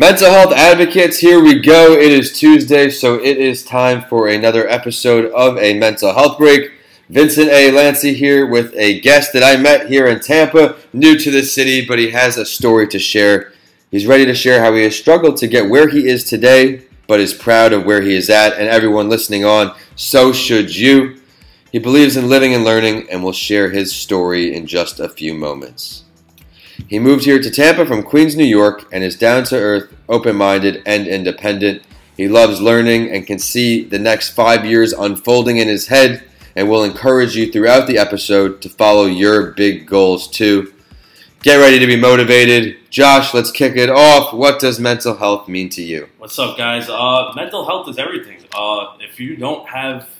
Mental health advocates, here we go. It is Tuesday, so it is time for another episode of a mental health break. Vincent A. Lanci here with a guest that I met here in Tampa, new to the city, but he has a story to share. He's ready to share how he has struggled to get where he is today, but is proud of where he is at, and everyone listening on, so should you. He believes in living and learning and will share his story in just a few moments. He moved here to Tampa from Queens, New York, and is down to earth, open minded, and independent. He loves learning and can see the next five years unfolding in his head and will encourage you throughout the episode to follow your big goals too. Get ready to be motivated. Josh, let's kick it off. What does mental health mean to you? What's up, guys? Uh, mental health is everything. Uh, if you don't have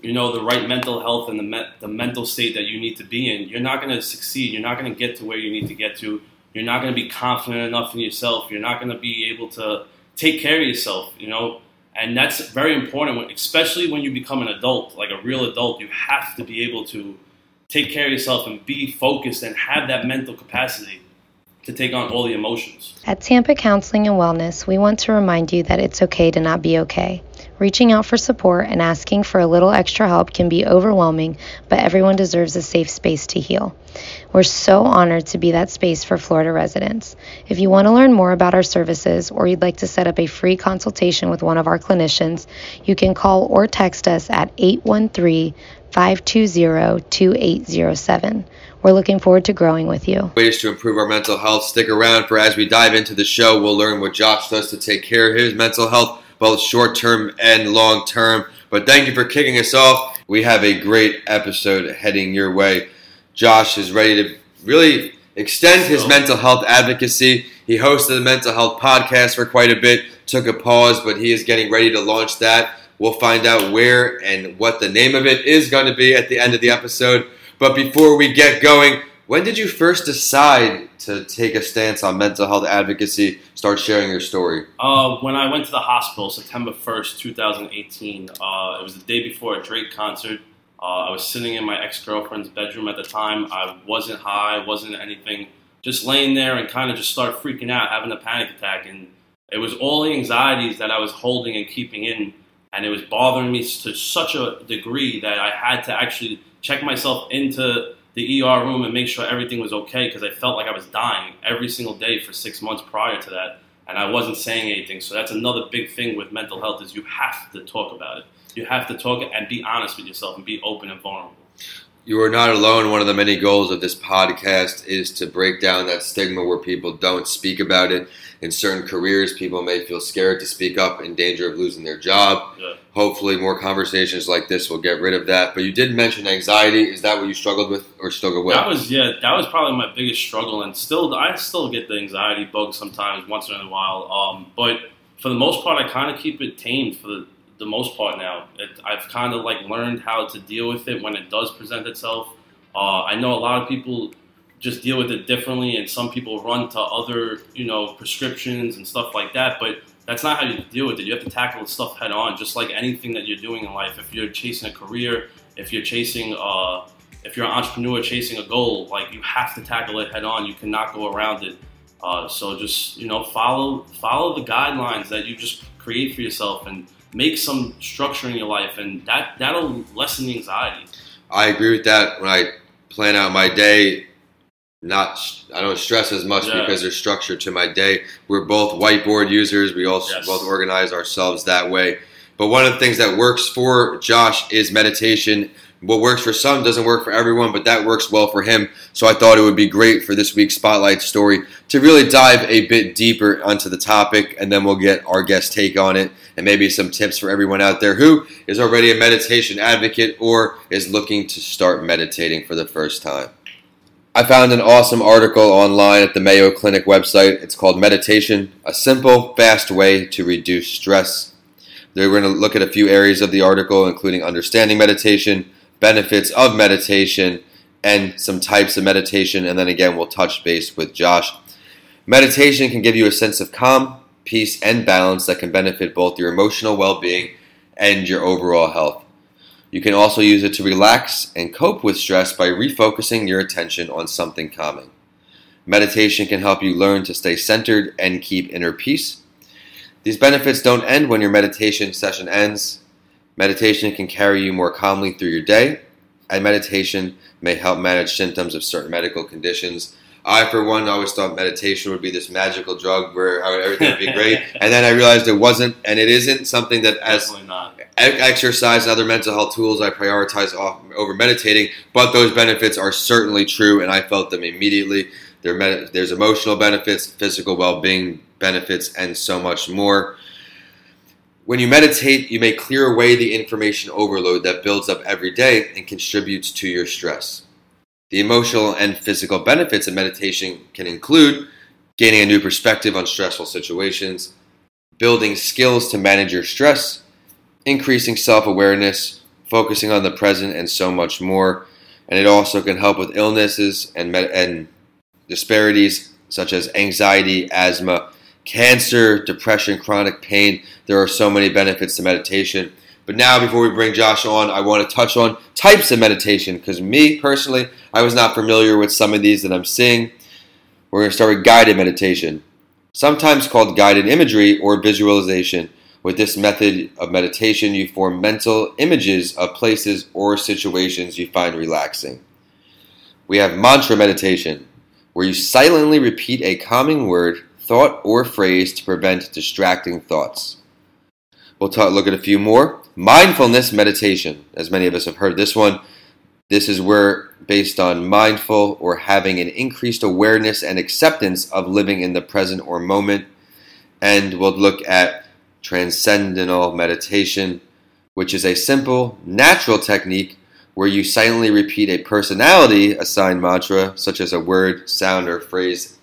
you know the right mental health and the me- the mental state that you need to be in, you're not going to succeed. You're not going to get to where you need to get to. You're not going to be confident enough in yourself. You're not going to be able to take care of yourself. You know, and that's very important, especially when you become an adult, like a real adult. You have to be able to take care of yourself and be focused and have that mental capacity to take on all the emotions. At Tampa Counseling and Wellness, we want to remind you that it's okay to not be okay. Reaching out for support and asking for a little extra help can be overwhelming, but everyone deserves a safe space to heal. We're so honored to be that space for Florida residents. If you want to learn more about our services or you'd like to set up a free consultation with one of our clinicians, you can call or text us at 813 520 2807. We're looking forward to growing with you. Ways to improve our mental health. Stick around for as we dive into the show, we'll learn what Josh does to take care of his mental health both short term and long term. But thank you for kicking us off. We have a great episode heading your way. Josh is ready to really extend his mental health advocacy. He hosted a mental health podcast for quite a bit, took a pause, but he is getting ready to launch that. We'll find out where and what the name of it is going to be at the end of the episode. But before we get going, when did you first decide to take a stance on mental health advocacy, start sharing your story? Uh, when I went to the hospital, September 1st, 2018, uh, it was the day before a Drake concert. Uh, I was sitting in my ex girlfriend's bedroom at the time. I wasn't high, wasn't anything, just laying there and kind of just start freaking out, having a panic attack. And it was all the anxieties that I was holding and keeping in. And it was bothering me to such a degree that I had to actually check myself into the ER room and make sure everything was okay because I felt like I was dying every single day for six months prior to that, and I wasn't saying anything. So that's another big thing with mental health is you have to talk about it. You have to talk and be honest with yourself and be open and vulnerable. You are not alone. One of the many goals of this podcast is to break down that stigma where people don't speak about it. In certain careers, people may feel scared to speak up in danger of losing their job. Yeah. Hopefully, more conversations like this will get rid of that. But you did mention anxiety. Is that what you struggled with or struggle with? That was yeah, that was probably my biggest struggle, and still I still get the anxiety bug sometimes once in a while. Um, but for the most part, I kind of keep it tamed for the, the most part now. It, I've kind of like learned how to deal with it when it does present itself. Uh, I know a lot of people just deal with it differently, and some people run to other you know prescriptions and stuff like that, but that's not how you deal with it. You have to tackle stuff head on, just like anything that you're doing in life. If you're chasing a career, if you're chasing, uh, if you're an entrepreneur chasing a goal, like you have to tackle it head on. You cannot go around it. Uh, so just you know, follow follow the guidelines that you just create for yourself, and make some structure in your life, and that that'll lessen the anxiety. I agree with that. When I plan out my day, not I don't stress as much Yeah. because there's structure to my day. We're both whiteboard users. We also Yes. both organize ourselves that way. But one of the things that works for Josh is meditation. What works for some doesn't work for everyone, but that works well for him. So I thought it would be great for this week's spotlight story to really dive a bit deeper onto the topic, and then we'll get our guest take on it and maybe some tips for everyone out there who is already a meditation advocate or is looking to start meditating for the first time. I found an awesome article online at the Mayo Clinic website. It's called Meditation A Simple, Fast Way to Reduce Stress. They're going to look at a few areas of the article, including understanding meditation, benefits of meditation, and some types of meditation. And then again, we'll touch base with Josh. Meditation can give you a sense of calm, peace, and balance that can benefit both your emotional well being and your overall health. You can also use it to relax and cope with stress by refocusing your attention on something calming. Meditation can help you learn to stay centered and keep inner peace. These benefits don't end when your meditation session ends. Meditation can carry you more calmly through your day, and meditation may help manage symptoms of certain medical conditions. I, for one, always thought meditation would be this magical drug where everything would be great, and then I realized it wasn't, and it isn't something that as exercise and other mental health tools I prioritize off, over meditating, but those benefits are certainly true, and I felt them immediately. There, there's emotional benefits, physical well-being benefits, and so much more. When you meditate, you may clear away the information overload that builds up every day and contributes to your stress. The emotional and physical benefits of meditation can include gaining a new perspective on stressful situations, building skills to manage your stress, increasing self awareness, focusing on the present, and so much more. And it also can help with illnesses and, med- and disparities such as anxiety, asthma, cancer, depression, chronic pain. There are so many benefits to meditation. But now, before we bring Josh on, I want to touch on types of meditation because me personally, I was not familiar with some of these that I'm seeing. We're going to start with guided meditation, sometimes called guided imagery or visualization. With this method of meditation, you form mental images of places or situations you find relaxing. We have mantra meditation, where you silently repeat a calming word, thought, or phrase to prevent distracting thoughts. We'll talk, look at a few more. Mindfulness meditation, as many of us have heard this one. This is where, based on mindful or having an increased awareness and acceptance of living in the present or moment. And we'll look at transcendental meditation, which is a simple, natural technique where you silently repeat a personality assigned mantra, such as a word, sound, or phrase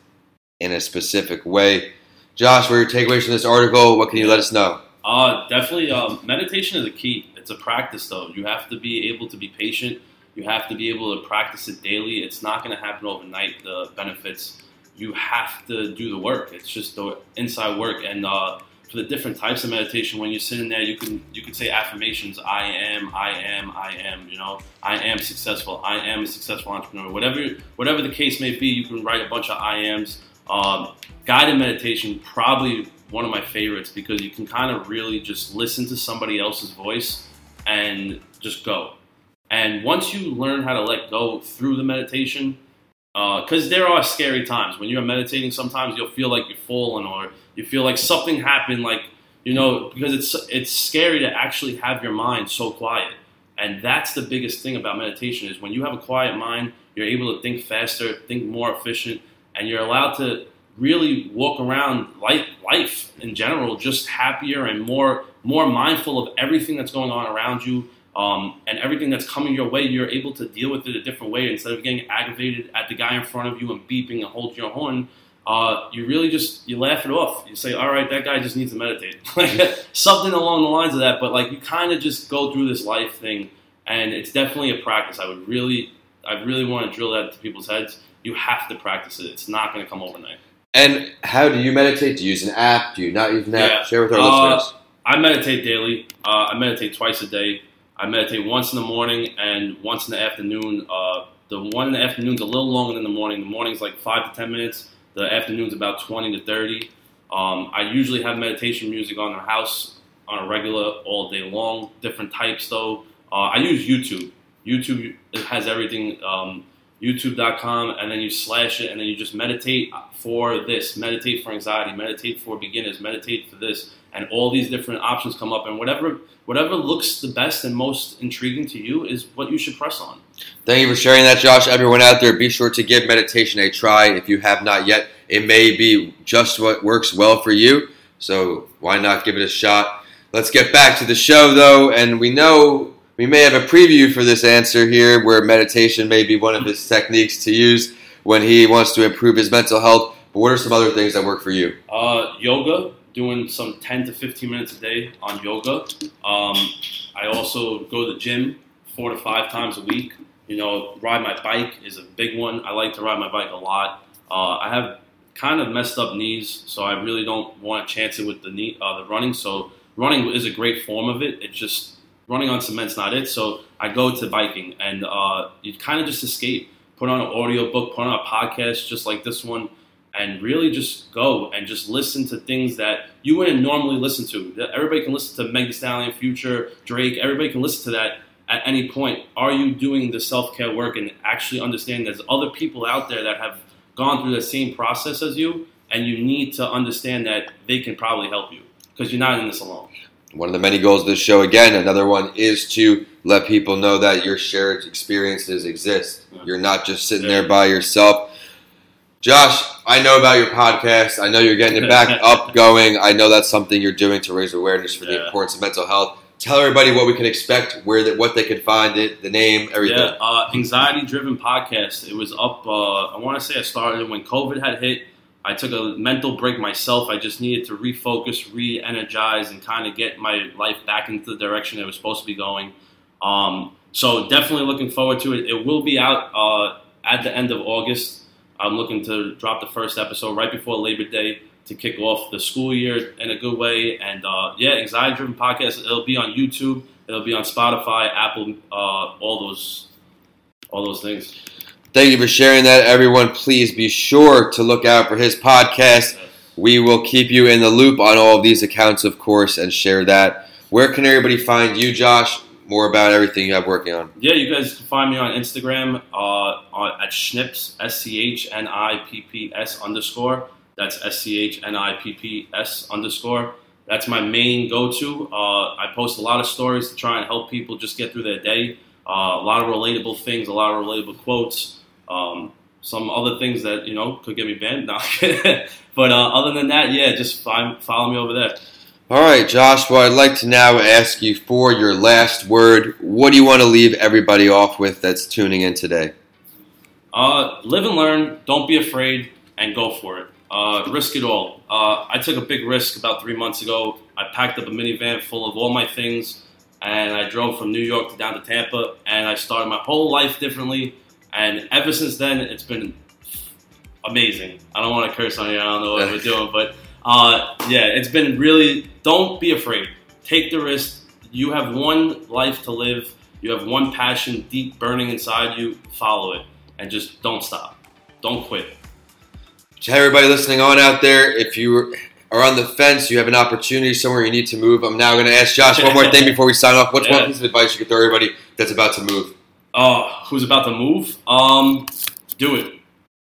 in a specific way. Josh, what are your takeaways from this article? What can you let us know? Uh, definitely. Um, meditation is a key. It's a practice, though. You have to be able to be patient. You have to be able to practice it daily. It's not going to happen overnight. The benefits. You have to do the work. It's just the inside work. And uh, for the different types of meditation, when you're sitting there, you can you can say affirmations. I am. I am. I am. You know. I am successful. I am a successful entrepreneur. Whatever whatever the case may be, you can write a bunch of I ams. Um, guided meditation probably one of my favorites because you can kind of really just listen to somebody else's voice and just go. And once you learn how to let go through the meditation, because there are scary times when you're meditating. Sometimes you'll feel like you're falling, or you feel like something happened. Like you know, because it's it's scary to actually have your mind so quiet. And that's the biggest thing about meditation is when you have a quiet mind, you're able to think faster, think more efficient, and you're allowed to really walk around life, life in general, just happier and more more mindful of everything that's going on around you um, and everything that's coming your way. You're able to deal with it a different way instead of getting aggravated at the guy in front of you and beeping and holding your horn. Uh, you really just you laugh it off. You say, "All right, that guy just needs to meditate," something along the lines of that. But like you kind of just go through this life thing, and it's definitely a practice. I would really, I really want to drill that into people's heads. You have to practice it. It's not going to come overnight. And how do you meditate? Do you use an app? Do you not use an app? Yeah. Share with our Uh, listeners. I meditate daily. Uh, I meditate twice a day. I meditate once in the morning and once in the afternoon. Uh, the one in the afternoon is a little longer than the morning. The morning's like five to ten minutes. The afternoon's about twenty to thirty. Um, I usually have meditation music on the house on a regular all day long. Different types though. Uh, I use YouTube. YouTube it has everything. Um, YouTube.com, and then you slash it, and then you just meditate for this, meditate for anxiety, meditate for beginners, meditate for this, and all these different options come up, and whatever whatever looks the best and most intriguing to you is what you should press on. Thank you for sharing that, Josh. Everyone out there, be sure to give meditation a try if you have not yet. It may be just what works well for you, so why not give it a shot? Let's get back to the show, though, and we know we may have a preview for this answer here where meditation may be one of his techniques to use when he wants to improve his mental health. But what are some other things that work for you? Uh, yoga, doing some 10 to 15 minutes a day on yoga. Um, I also go to the gym four to five times a week. You know, ride my bike is a big one. I like to ride my bike a lot. Uh, I have kind of messed up knees, so I really don't want to chance it with the knee, uh, the running. So running is a great form of it. It's just running on cement's not it. So I go to biking, and uh, you kind of just escape. put on an audio book, put on a podcast just like this one, and really just go and just listen to things that you wouldn't normally listen to. Everybody can listen to Meg Thee Stallion, Future, Drake. Everybody can listen to that at any point. Are you doing the self care work and actually understanding there's other people out there that have gone through the same process as you, and you need to understand that they can probably help you because you're not in this alone. One of the many goals of this show, again, another one is to let people know that your shared experiences exist. Yeah. You're not just sitting there by yourself. Josh, I know about your podcast. I know you're getting it back up going. I know that's something you're doing to raise awareness for the importance of mental health. Tell everybody what we can expect, where that, what they can find it, the name, everything. Yeah, uh, anxiety driven podcast. It was up. Uh, I want to say I started when COVID had hit. I took a mental break myself. I just needed to refocus, re-energize, and kind of get my life back into the direction it was supposed to be going. Um, so definitely looking forward to it. It will be out uh, at the end of August. I'm looking to drop the first episode right before Labor Day to kick off the school year in a good way. And uh, yeah, anxiety driven podcast. It'll be on YouTube. It'll be on Spotify, Apple, uh, all those, all those things. Thank you for sharing that, everyone. Please be sure to look out for his podcast. We will keep you in the loop on all of these accounts, of course, and share that. Where can everybody find you, Josh? More about everything you have working on. Yeah, you guys can find me on Instagram uh, on, at Schnipps, S C H N I P P S underscore. That's S C H N I P P S underscore. That's my main go to. Uh, I post a lot of stories to try and help people just get through their day. Uh, a lot of relatable things, a lot of relatable quotes. Um, some other things that you know could get me banned. No. but uh, other than that, yeah, just find, follow me over there. All right, Josh. Well, I'd like to now ask you for your last word. What do you want to leave everybody off with that's tuning in today? Uh, live and learn. Don't be afraid, and go for it. Uh, risk it all. Uh, I took a big risk about three months ago. I packed up a minivan full of all my things, and I drove from New York to down to Tampa, and I started my whole life differently. And ever since then, it's been amazing. I don't want to curse on you. I don't know what we're doing, but uh, yeah, it's been really. Don't be afraid. Take the risk. You have one life to live. You have one passion deep burning inside you. Follow it, and just don't stop. Don't quit. To everybody listening on out there, if you are on the fence, you have an opportunity somewhere you need to move. I'm now going to ask Josh one more thing before we sign off. What's one piece of advice you could throw everybody that's about to move? Uh, who's about to move? Um, do it.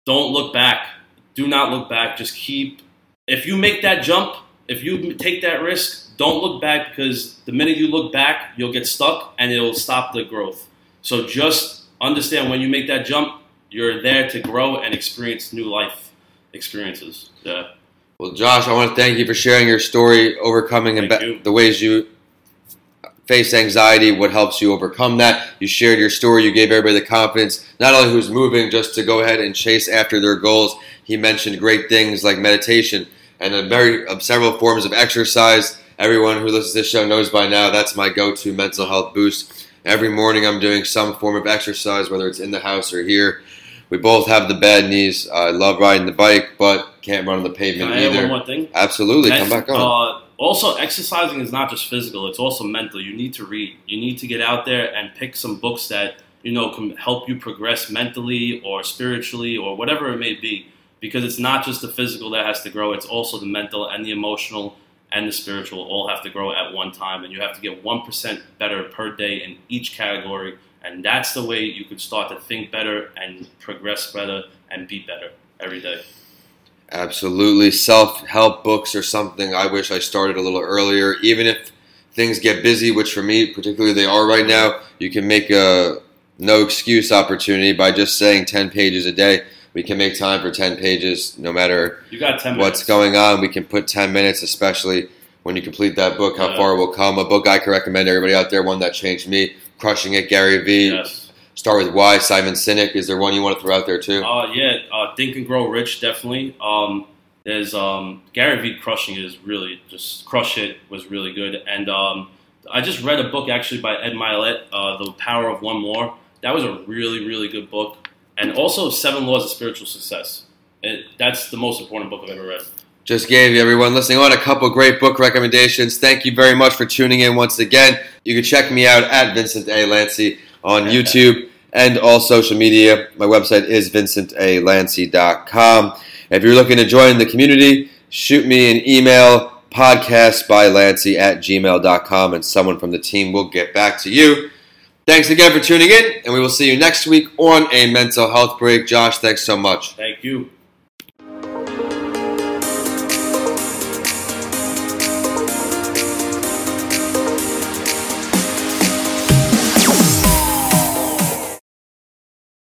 Don't look back. Do not look back. Just keep. If you make that jump, if you take that risk, don't look back because the minute you look back, you'll get stuck and it'll stop the growth. So just understand when you make that jump, you're there to grow and experience new life experiences. Yeah. Well, Josh, I want to thank you for sharing your story, overcoming and Thank ba- you. the ways you face anxiety, what helps you overcome that. You shared your story. You gave everybody the confidence, not only who's moving, just to go ahead and chase after their goals. He mentioned great things like meditation and a very uh, several forms of exercise. Everyone who listens to this show knows by now that's my go-to mental health boost. Every morning I'm doing some form of exercise, whether it's in the house or here. We both have the bad knees. I love riding the bike, but can't run on the Can pavement I add either. one more thing? Absolutely, come back on. Uh, also, exercising is not just physical; it's also mental. You need to read. You need to get out there and pick some books that you know can help you progress mentally or spiritually or whatever it may be. Because it's not just the physical that has to grow; it's also the mental and the emotional and the spiritual all have to grow at one time, and you have to get one percent better per day in each category. And that's the way you could start to think better and progress better and be better every day. Absolutely. Self help books are something I wish I started a little earlier. Even if things get busy, which for me, particularly they are right now, you can make a no excuse opportunity by just saying 10 pages a day. We can make time for 10 pages no matter You got ten what's minutes. going on. We can put 10 minutes, especially when you complete that book, how Yeah. far it will come. A book I can recommend to everybody out there, one that changed me, Crushing It, Gary Vee. Yes. Start with Why, Simon Sinek. Is there one you want to throw out there too? Uh, yeah, uh, Think and Grow Rich, definitely. Um, there's um, Gary Vee crushing it is really just crush it was really good, and um, I just read a book actually by Ed Mylett, uh, The Power of One More. That was a really really good book, and also Seven Laws of Spiritual Success. It, that's the most important book I've ever read. Just gave everyone listening on a couple great book recommendations. Thank you very much for tuning in once again. You can check me out at Vincent A. Lanci on YouTube and all social media. My website is vincentalanci.com. If you're looking to join the community, shoot me an email podcastbylanci at gmail.com and someone from the team will get back to you. Thanks again for tuning in, and we will see you next week on a mental health break. Josh, thanks so much. Thank you.